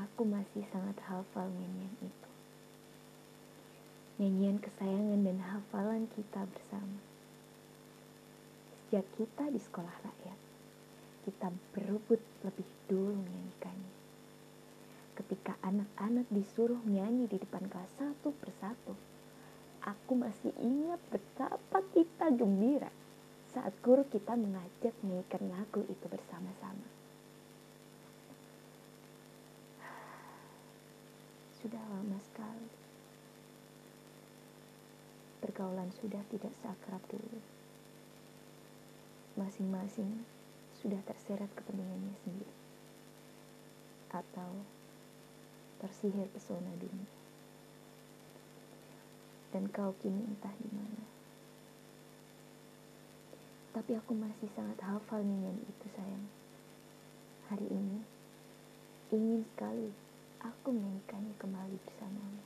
aku masih sangat hafal nyanyian itu. Nyanyian kesayangan dan hafalan kita bersama. Sejak kita di sekolah rakyat, kita berebut lebih dulu menyanyikannya. Ketika anak-anak disuruh nyanyi di depan kelas satu persatu, aku masih ingat betapa kita gembira saat guru kita mengajak menyanyikan lagu itu bersama-sama. Sudah lama sekali. Pergaulan sudah tidak seakrab dulu. Masing-masing sudah terseret kepentingannya sendiri. Atau tersihir pesona dunia. Dan kau kini entah di mana. Tapi aku masih sangat hafal nyanyian itu sayang. Hari ini, ingin sekali aku menyanyikannya kembali bersamamu.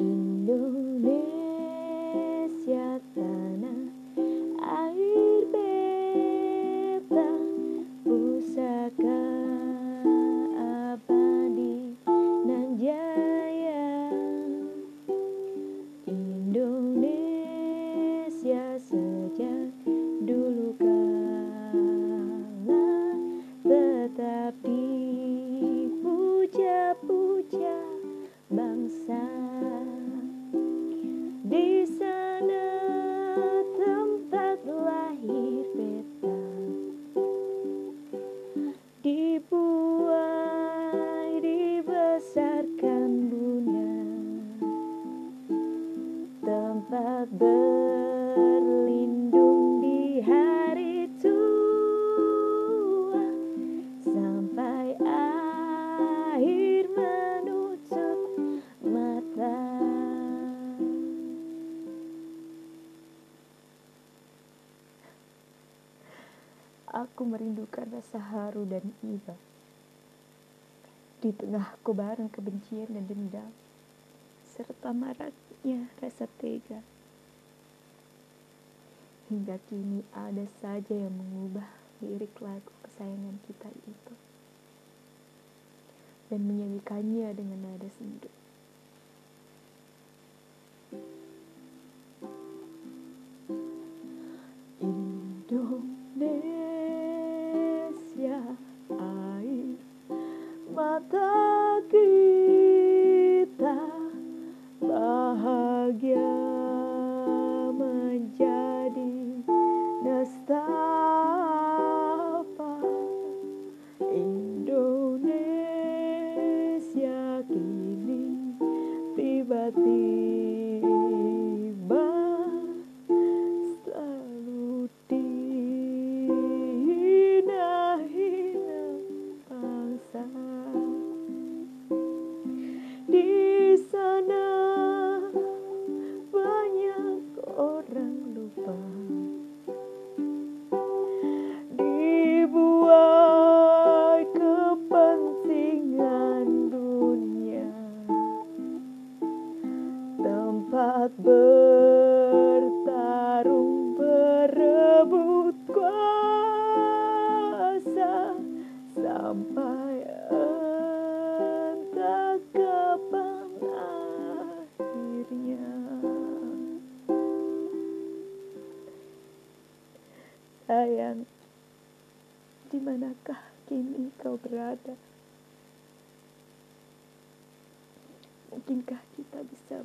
Indonesia tanah air beta pusaka dibesarkan bunda tempat berlindung di hari tua sampai akhir menutup mata. Aku merindukan rasa haru dan iba. Di tengah kobaran kebencian dan dendam, serta maraknya rasa tega. Hingga kini ada saja yang mengubah lirik lagu kesayangan kita itu dan menyanyikannya dengan nada sendu. berarti bertarung berebut kuasa sampai entah kapan akhirnya. Sayang di manakah kini kau berada? Mungkinkah kita bisa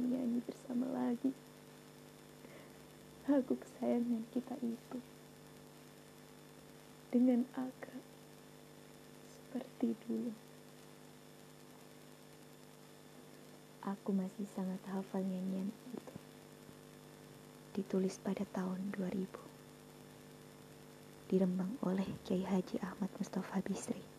lagu kesayangan kita itu dengan akrab seperti dulu. Aku masih sangat hafal nyanyian itu. Ditulis pada tahun 2000. Dirembang oleh Kiai Haji Ahmad Mustafa Bisri.